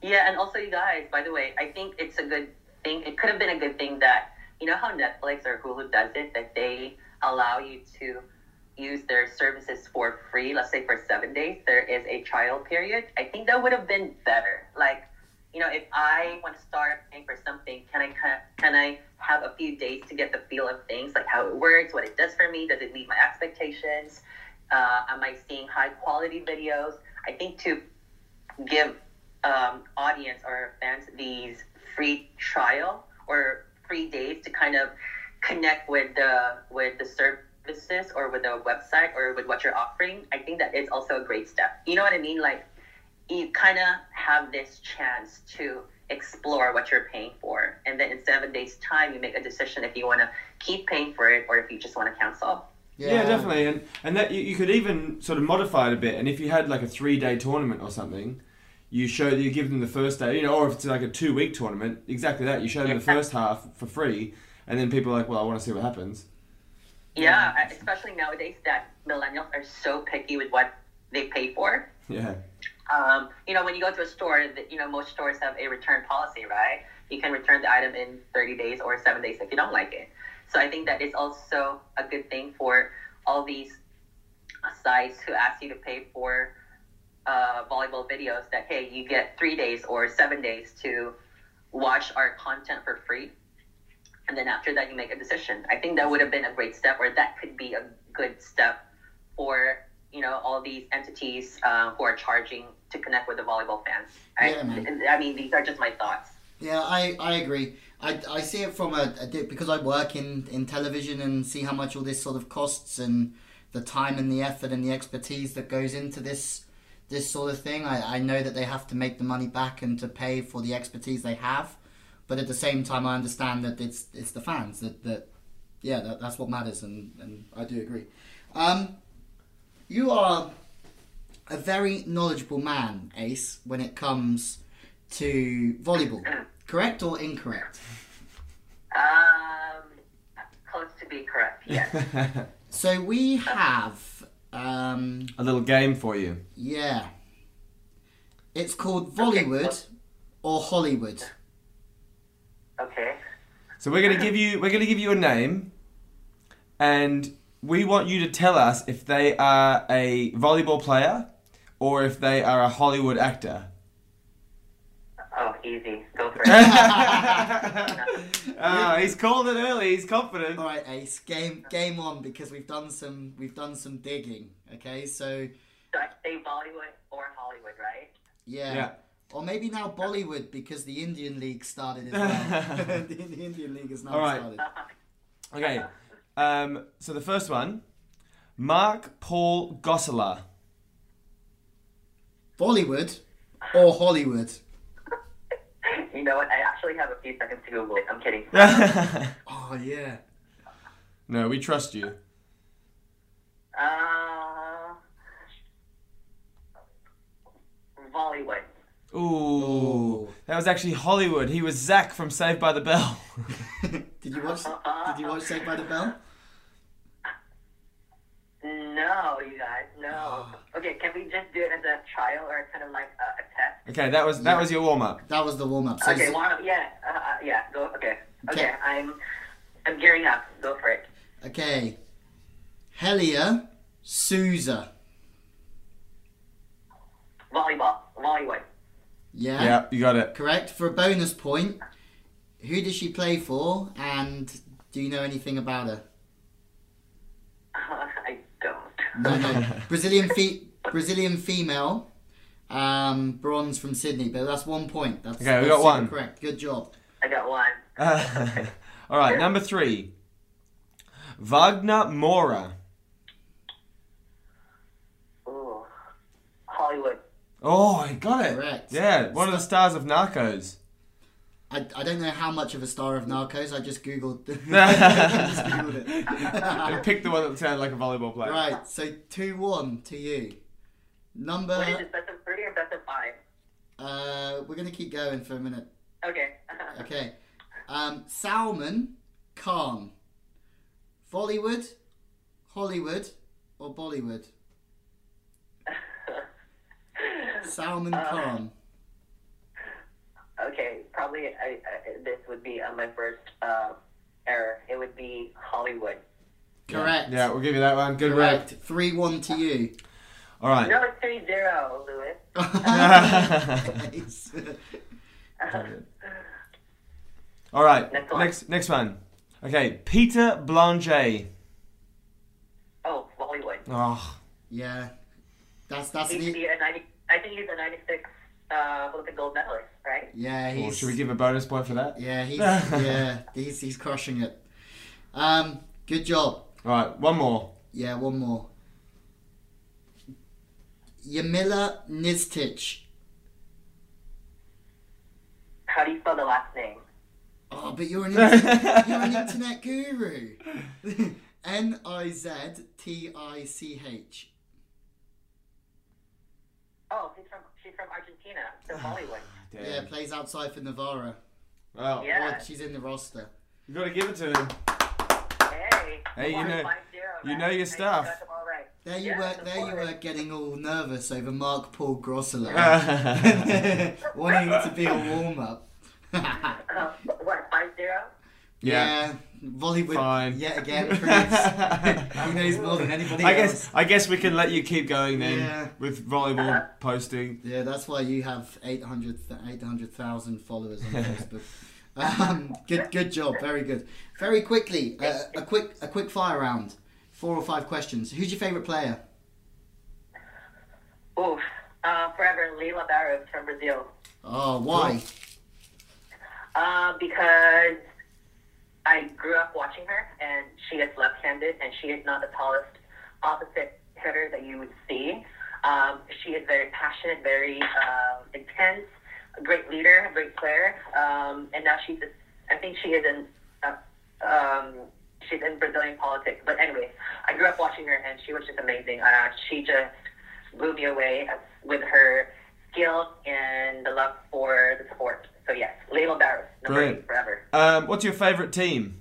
Yeah, and also you guys, by the way, I think it's a good thing. It could have been a good thing that you know how Netflix or Hulu does it that they allow you to use their services for free. Let's say for seven days, there is a trial period. I think that would have been better. Like, you know, if I want to start paying for something, can I can, can I have a few days to get the feel of things, like how it works, what it does for me, does it meet my expectations? Uh, am I seeing high quality videos? I think to give um, audience or fans these free trial or free days to kind of connect with the with the services or with the website or with what you're offering. I think that is also a great step. You know what I mean? Like you kind of have this chance to explore what you're paying for, and then in seven days' time, you make a decision if you want to keep paying for it or if you just want to cancel. Yeah, definitely, and and that you, you could even sort of modify it a bit. And if you had like a three day tournament or something, you show you give them the first day, you know, or if it's like a two week tournament, exactly that. You show them the first half for free, and then people are like, well, I want to see what happens. Yeah, especially nowadays that millennials are so picky with what they pay for. Yeah, um, you know, when you go to a store, you know, most stores have a return policy, right? You can return the item in 30 days or seven days if you don't like it. So I think that is also a good thing for all these sites who ask you to pay for uh, volleyball videos that, hey, you get three days or seven days to watch our content for free. And then after that, you make a decision. I think that would have been a great step, or that could be a good step for you know all these entities uh, who are charging to connect with the volleyball fans. I, Yeah, man. I mean, these are just my thoughts. Yeah, I, I agree. I, I see it from a, a di- because I work in, in television and see how much all this sort of costs and the time and the effort and the expertise that goes into this this sort of thing. I, I know that they have to make the money back and to pay for the expertise they have, but at the same time, I understand that it's it's the fans that, that yeah that, that's what matters and, and I do agree. Um, you are a very knowledgeable man, Ace, when it comes to volleyball. Correct or incorrect? Um, close to be correct. Yes. *laughs* So we have, um, a little game for you. yeah. It's called Volleywood or Hollywood. okay. So we're gonna give you we're gonna give you a name, and we want you to tell us if they are a volleyball player or if they are a Hollywood actor. Oh, easy. Go for *laughs* it. Ah, *laughs* he's called it early. He's confident. All right, Ace. Game game on because we've done some we've done some digging. Okay, so so I say Volleywood or Hollywood, right? yeah. Yeah. Or maybe now Bollywood because the Indian League started as well. the, *laughs* the Indian League has now All right. started. Okay. Um, so the first one, Mark Paul Gosselaar. Volleywood or Hollywood? *laughs* You know what? I actually have a few seconds to Google it. I'm kidding. *laughs* Oh yeah. no, we trust you. Uh, Volleywood. Ooh, Ooh. that was actually Hollywood. He was Zach from Saved by the Bell. *laughs* did you watch? Did you watch Saved by the Bell? No, you guys, no. *gasps* Okay, can we just do it as a trial or kind of like a, a test? okay, that was that was your warm up. That was the warm up. So Okay, well, yeah, uh, uh, yeah, go. Okay, okay, Okay. I'm, I'm gearing up. Go for it. okay. Helia Souza. Volleyball, Volleywood. Yeah. Yeah, you got it. Correct. For a bonus point, who does she play for, and do you know anything about her? *laughs* I don't. No, no. *laughs* Brazilian fe- Brazilian female, um, bronze from Sydney, but that's one point. That's, Okay, we got one. Correct. Good job. I got one. *laughs* All right, number three, Wagner Moura. Ooh, Hollywood. Oh, I got it. Correct. Yeah, one of the stars of Narcos. I, I don't know how much of a star of Narcos. I just googled. *laughs* *laughs* I just googled it. Pick the one that sounded like a volleyball player. right. So two one to you. Number. What is it? Best of three or best of five? Uh, we're gonna keep going for a minute. Okay. *laughs* Okay. Um, Salman Khan. Volleywood, Hollywood, or Bollywood? Salman Uh, Khan. Okay, probably I, I, this would be uh, my first uh, error. It would be Hollywood. Correct. Yeah, we'll give you that one. Good work. Correct. Three one to you. All right. No, it's three zero, Lewis. *laughs* Nice. All right. Next one. Next next one. Okay, Peter Blangé. Oh, Volleywood. Oh, yeah. That's that's He an should e- be a ninety. I think he's a ninety-six uh, Olympic gold medalist, right? yeah. well, should we give a bonus point for that? yeah he's *laughs* yeah he's he's crushing it. Um, good job. All right, one more. Yeah, one more. Yamila Nizetich. How do you spell the last name? Oh, but you're an internet, *laughs* you're an internet guru. *laughs* N I Z T I C H. Oh, she's from she's from Argentina, so Volleywood. Yeah, plays outside for Navarra. Well, Yeah. Or she's in the roster. you got to give it to him. Hey. Hey, you know- five zero, you know your Hey, stuff. got them all right. There you Yes, were. There you were, getting all nervous over Mark Paul Gosselaar, *laughs* wanting *laughs* it to be a warm up. *laughs* Uh, what five zero? yeah, Volleywood Fine. yet again proves he knows more than anybody I else. guess I guess we can let you keep going then Yeah. with volleyball posting. Yeah, that's why you have 800 800,000 followers on *laughs* Facebook. Um, good, good job. Very good. Very quickly, uh, a quick, a quick fire round. Four or five questions. Who's your favorite player? Oof. Uh, forever, Leila Barros from Brazil. Oh, why? Uh, because I grew up watching her, and she is left-handed, and she is not the tallest opposite hitter that you would see. Um, she is very passionate, very um, intense, a great leader, a great player, um, and now she's. Just I think she is in. Uh, um, she's in Brazilian politics, but anyway, I grew up watching her, and she was just amazing. Uh, she just blew me away with her skill and the love for the sport. So yes, Leila Barros, number Brilliant. eight forever. Um, what's your favorite team?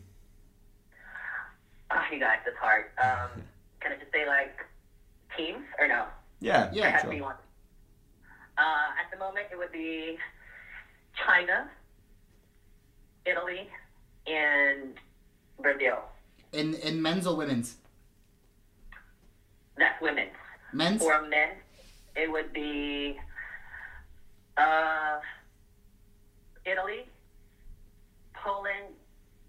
Ah, you guys, it's hard. Um, *laughs* can I just say like teams or no? Yeah, Yeah, it sure. to be one. Uh, at the moment, it would be China, Italy, and Brazil. In in men's or women's? That's women. Men's. For men, it would be uh, Italy, Poland,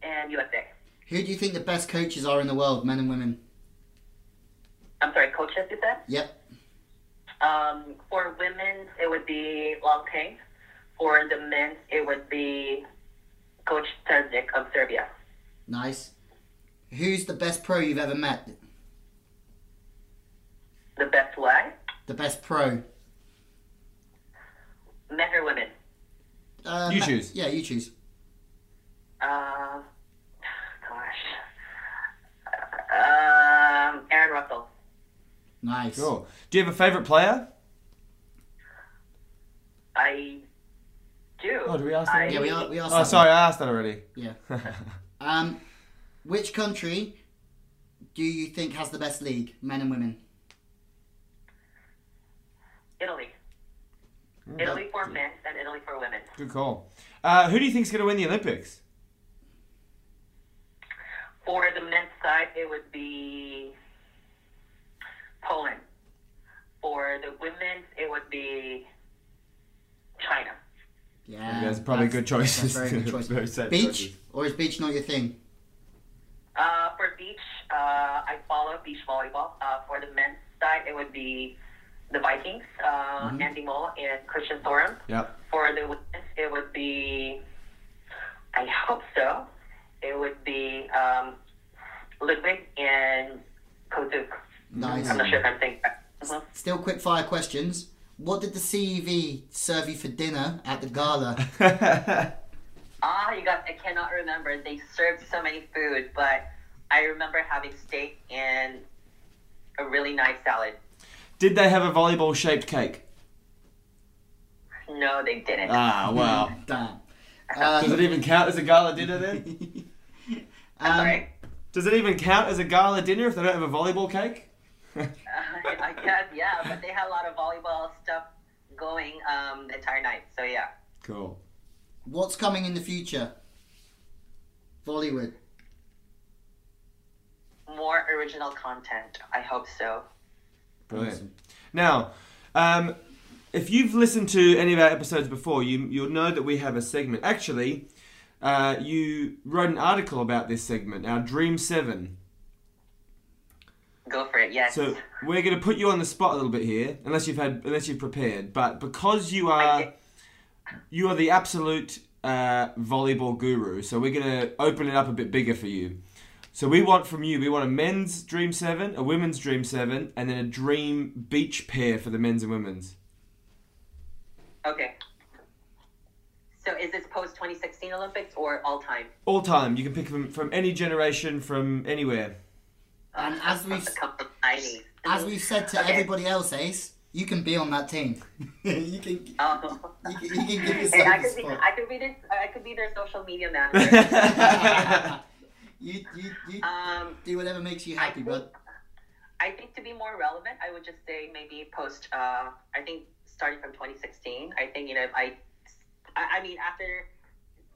and USA. Who do you think the best coaches are in the world, men and women? I'm sorry, coaches, you said? Yep. Um, for women, it would be Lang Ping. For the men, it would be Coach Terzic of Serbia. Nice. Who's the best pro you've ever met? The best way, The best pro. men or women? Uh, You ma- choose. Yeah, you choose. Uh, gosh. Um, Aaron Russell. Nice. Cool. Do you have a favorite player? I do. Oh, do we ask that I- Yeah, we are. We are. Oh, sorry, I asked that already. Yeah. *laughs* Um, which country do you think has the best league, men and women? Italy. Italy for men and Italy for women. Good call. Uh, who do you think is going to win the Olympics? For the men's side, it would be Poland. For the women's, it would be China. Yeah, That's probably good choices. That's very good *laughs* choice. Very safe beach choices. or is beach not your thing? Uh, for beach, uh, I follow beach volleyball. Uh, for the men's side, it would be the Vikings, uh, Mhm. Andy Mol and Christian Sørum. Yep. For the women's, it would be, I hope so, it would be um, Ludwig and Kozuch. Nice. I'm not sure if I'm saying that. Mhm. Still, quick fire questions. What did the CEV serve you for dinner at the gala? *laughs* Ah, you got. I cannot remember. They served so many food, but I remember having steak and a really nice salad. Did they have a volleyball shaped cake? No, they didn't. Ah, wow. *laughs* Damn. *laughs* Does it even count as a gala dinner then? I'm Um, sorry. Does it even count as a gala dinner if they don't have a volleyball cake? *laughs* Uh, I guess yeah, but they had a lot of volleyball stuff going um, the entire night. So yeah. cool. What's coming in the future? Volleywood. More original content. I hope so. Brilliant. Awesome. Now, um, if you've listened to any of our episodes before, you you'll know that we have a segment. Actually, uh, you wrote an article about this segment, our Dream Seven. Go for it. Yes. So we're going to put you on the spot a little bit here, unless you've had unless you've prepared. But because you are you are the absolute uh, volleyball guru, so we're going to open it up a bit bigger for you. So we want from you, we want a men's dream seven, a women's dream seven, and then a dream beach pair for the men's and women's. Okay. So is this post 2016 Olympics or all time? All time, you can pick them from any generation, from anywhere. And as we've Come from the 90s. as we've said to Okay. everybody else, Ace, you can be on that team. *laughs* you can Oh. you can, you can give *laughs* Hey, yourself I a could be. I could be their I could be their social media *laughs* manager. You you, you um, do whatever makes you happy, I bud. think, I think to be more relevant, I would just say maybe post. Uh, I think starting from 2016. I think you know I, I, I mean after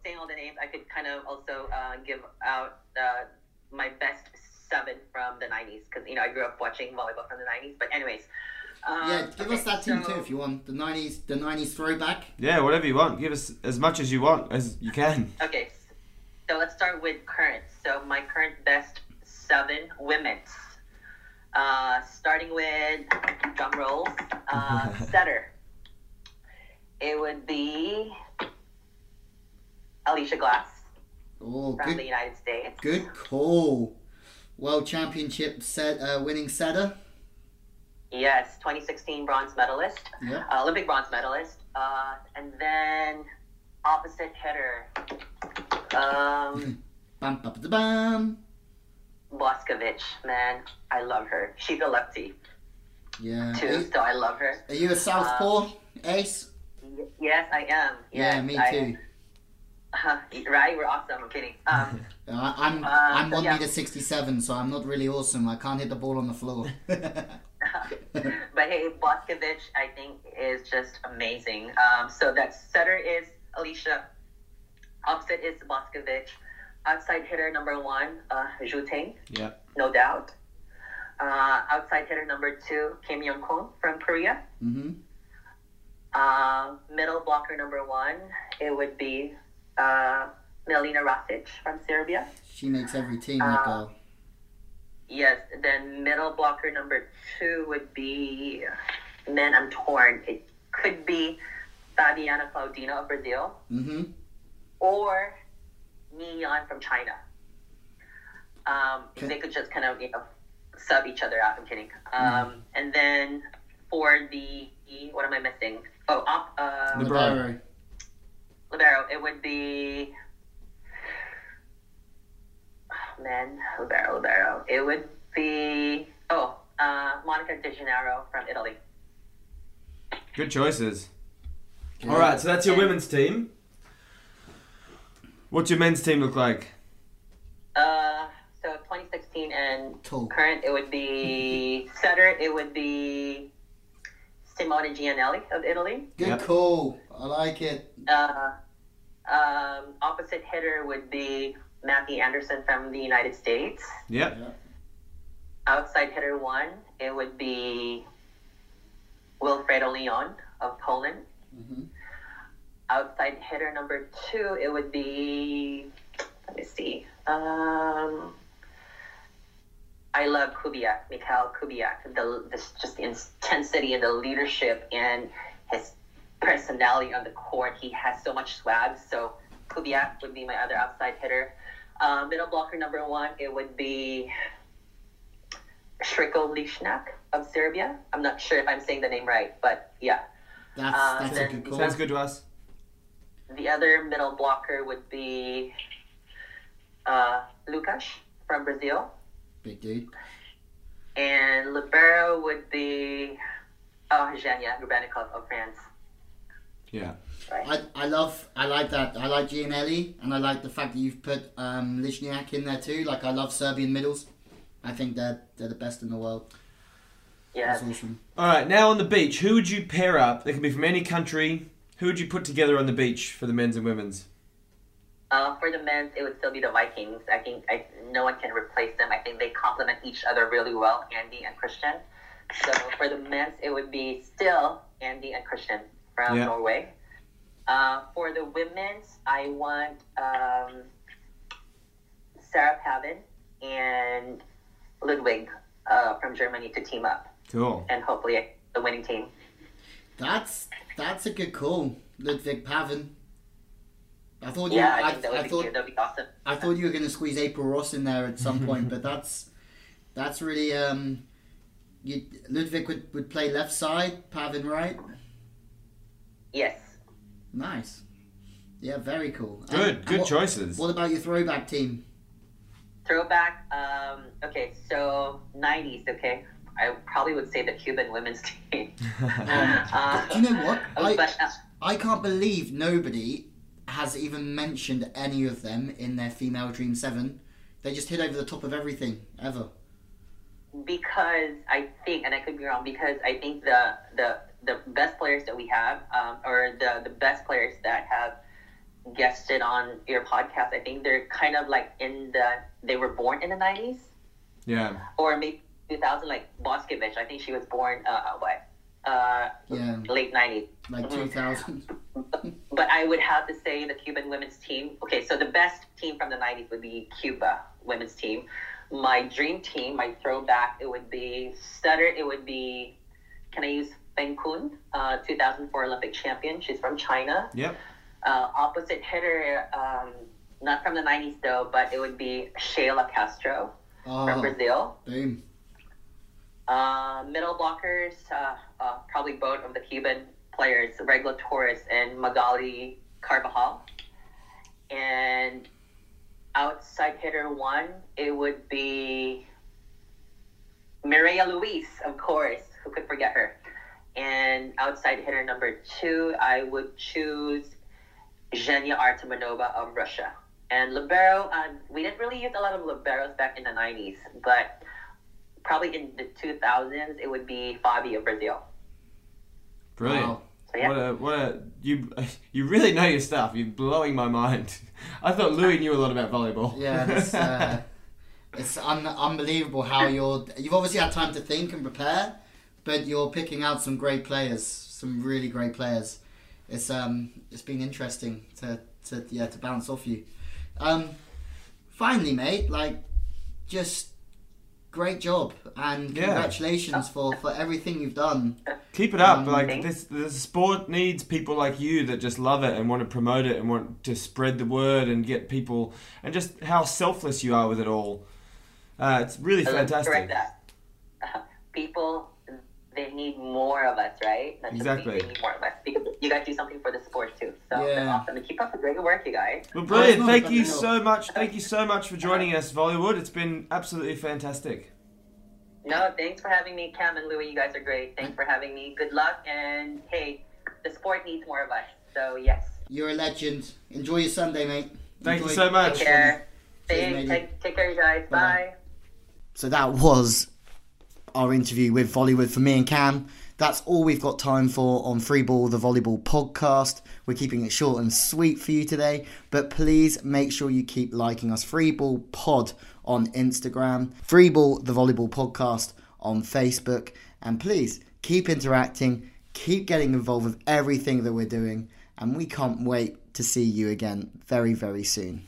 saying all the names, I could kind of also uh, give out uh, my best seven from the 90s because you know I grew up watching volleyball from the 90s. But anyways. Um, Yeah, give us that team so- too if you want. The nineties the nineties throwback. yeah, whatever you want. Give us as much as you want as you can. Okay, so let's start with current. So my current best seven women's. Uh, starting with drum rolls, uh, *laughs* setter. It would be Alicia Glass Oh, from the United States. good call. World Championship set uh, winning setter. Yes, 2016 bronze medalist, Yeah. uh, Olympic bronze medalist. Uh, and then opposite hitter, um, bam bam bam. Boskovic. Man, I love her. She's a lefty Yeah. too, Are, so I love her. are you a southpaw, Ace? Y- Yes, I am. Yeah, me I- too. right? We're awesome. I'm kidding. *laughs* Um, I, I'm Uh, I'm so one yeah. meter sixty seven, so I'm not really awesome. I can't hit the ball on the floor. *laughs* *laughs* but hey, Boskovic, I think, is just amazing. Um, so that setter is Alicia. Opposite is Boskovic. Outside hitter number one, uh, Zhu Ting, Yeah. no doubt. Uh, outside hitter number two, Kim Yeon-koung from Korea. hmm Uh, middle blocker number one, it would be uh, Milena Rasic from Serbia. She makes every team. That Uh. Yes, then middle blocker number two would be, man, I'm torn. It could be Fabiana Claudino of Brazil hmm or Mi Yan from China. Um, Okay. They could just kind of, you know, sub each other out. I'm kidding. Um, And then for the, what am I missing? Oh, op, uh, Libero. Libero. Libero, it would be. Oh, man, Libero, Libero. It would be. Oh, uh, Monica De Gennaro from Italy. Good choices. Okay. All right, so that's your women's team. What's your men's team look like? Uh, so 2016 and Cool. current, it would be setter. It would be Simone Giannelli of Italy. Good Yep. call. I like it. Uh, um, opposite hitter would be Matthew Anderson from the United States. Yep. outside hitter one, it would be Wilfredo Leon of Poland. hmm Outside hitter number two, it would be let me see. Um, I love Kubiak, Mikhail Kubiak. The this just the intensity and the leadership and his personality on the court. He has so much swag. So Kubiak would be my other outside hitter. Uh, middle blocker number one, it would be Shriko Lishnak of Serbia. I'm not sure if I'm saying the name right, but yeah. That's that's a good call. Sounds good to us. The other middle blocker would be uh, Lucas from Brazil. Big dude. And libero would be oh, Zhenya Grebennikov of France. Yeah. I, I love I like that I like Giannelli and I like the fact that you've put um, Lishniak in there too. Like I love Serbian middles. I think they're they're the best in the world. Yes. That's awesome. All right, now on the beach, who would you pair up? They can be from any country. Who would you put together on the beach for the men's and women's? Uh, for the men's, it would still be the Vikings. I think I, no one can replace them. I think they complement each other really well, Andy and Christian. So for the men's, it would be still Andy and Christian from Yeah. Norway. Uh, for the women's, I want um, Sarah Pavan and Ludwig uh, from Germany to team up, Cool. and hopefully the winning team. That's that's a good call, Ludwig Pavan. I thought you Yeah, I I, think that would I be thought cute. That would be awesome. I thought you were going to squeeze April Ross in there at some point, *laughs* but that's that's really um. You, Ludwig would, would play left side, Pavan right. Yes. Nice. Yeah, very cool. Good, and good what, choices. What about your throwback team? Throwback. Um, okay, so '90s. Okay, I probably would say the Cuban women's *laughs* team. *laughs* uh, Do you know what? I, but uh, I can't believe nobody has even mentioned any of them in their female Dream 7. They just hit over the top of everything, ever. because I think, and I could be wrong, because I think the the the best players that we have, um, or the the best players that have guested on your podcast, I think they're kind of like in the they were born in the '90s yeah. or maybe 2000, like Boskovic. I think she was born uh what uh Yeah, late '90s. like Mhm. 2000. *laughs* But I would have to say the Cuban women's team. Okay, so the best team from the 90s would be Cuba women's team. My dream team, my throwback, it would be stutter. It would be, can I use Feng Kun, uh, 2004 Olympic champion. She's from China. Yep. Uh, opposite hitter, um, not from the 90s though, but it would be Sheila Castro from Oh, Brazil. boom. Uh, middle blockers, uh, uh, probably both of the Cuban players, Regla Torres and Magali Carvajal. And outside hitter one, it would be Mireya Luis, of course. Who could forget her? And outside hitter number two, I would choose Zhenya Artamonova of Russia. And libero, um, we didn't really use a lot of liberos back in the 90s, but probably in the 2000s, it would be Fabi of Brazil. Brilliant. Wow. So yeah, What a what a you *laughs* you really know your stuff. You're blowing my mind. *laughs* I thought Louis knew a lot about volleyball. Yeah, that's, uh, *laughs* it's un- unbelievable how you're. You've obviously had time to think and prepare, but you're picking out some great players, some really great players. It's um, it's been interesting to, to yeah to bounce off you. Um, finally, mate, like, just great job and Yeah. congratulations for for everything you've done. Keep it up. Um, like Thanks. this, the sport needs people like you that just love it and want to promote it and want to spread the word and get people and just how selfless you are with it all. Uh, it's really So let's fantastic. correct that. *laughs* People, they need more of us, right? Not just me, Exactly. They need more of us because you guys do something for the sport too. So Yeah. that's awesome. And keep up the great work, you guys. Well, brilliant. it's Thank you so much. Thank you so much for joining us, Volleywood. It's been absolutely fantastic. No, thanks for having me, Cam and Louie. You guys are great. Thanks for having me. Good luck. And hey, the sport needs more of us. So yes. You're a legend. Enjoy your Sunday, mate. Thank you so much. Take care. Cheers, Thanks. Take, take care, you guys. Bye-bye. Bye. So that was our interview with Volleyball for me and Cam. That's all we've got time for on Freeball, the volleyball podcast. We're keeping it short and sweet for you today, but please make sure you keep liking us. Freeball Pod on Instagram, Freeball, the volleyball podcast on Facebook, and please keep interacting, keep getting involved with everything that we're doing, and we can't wait to see you again very, very soon.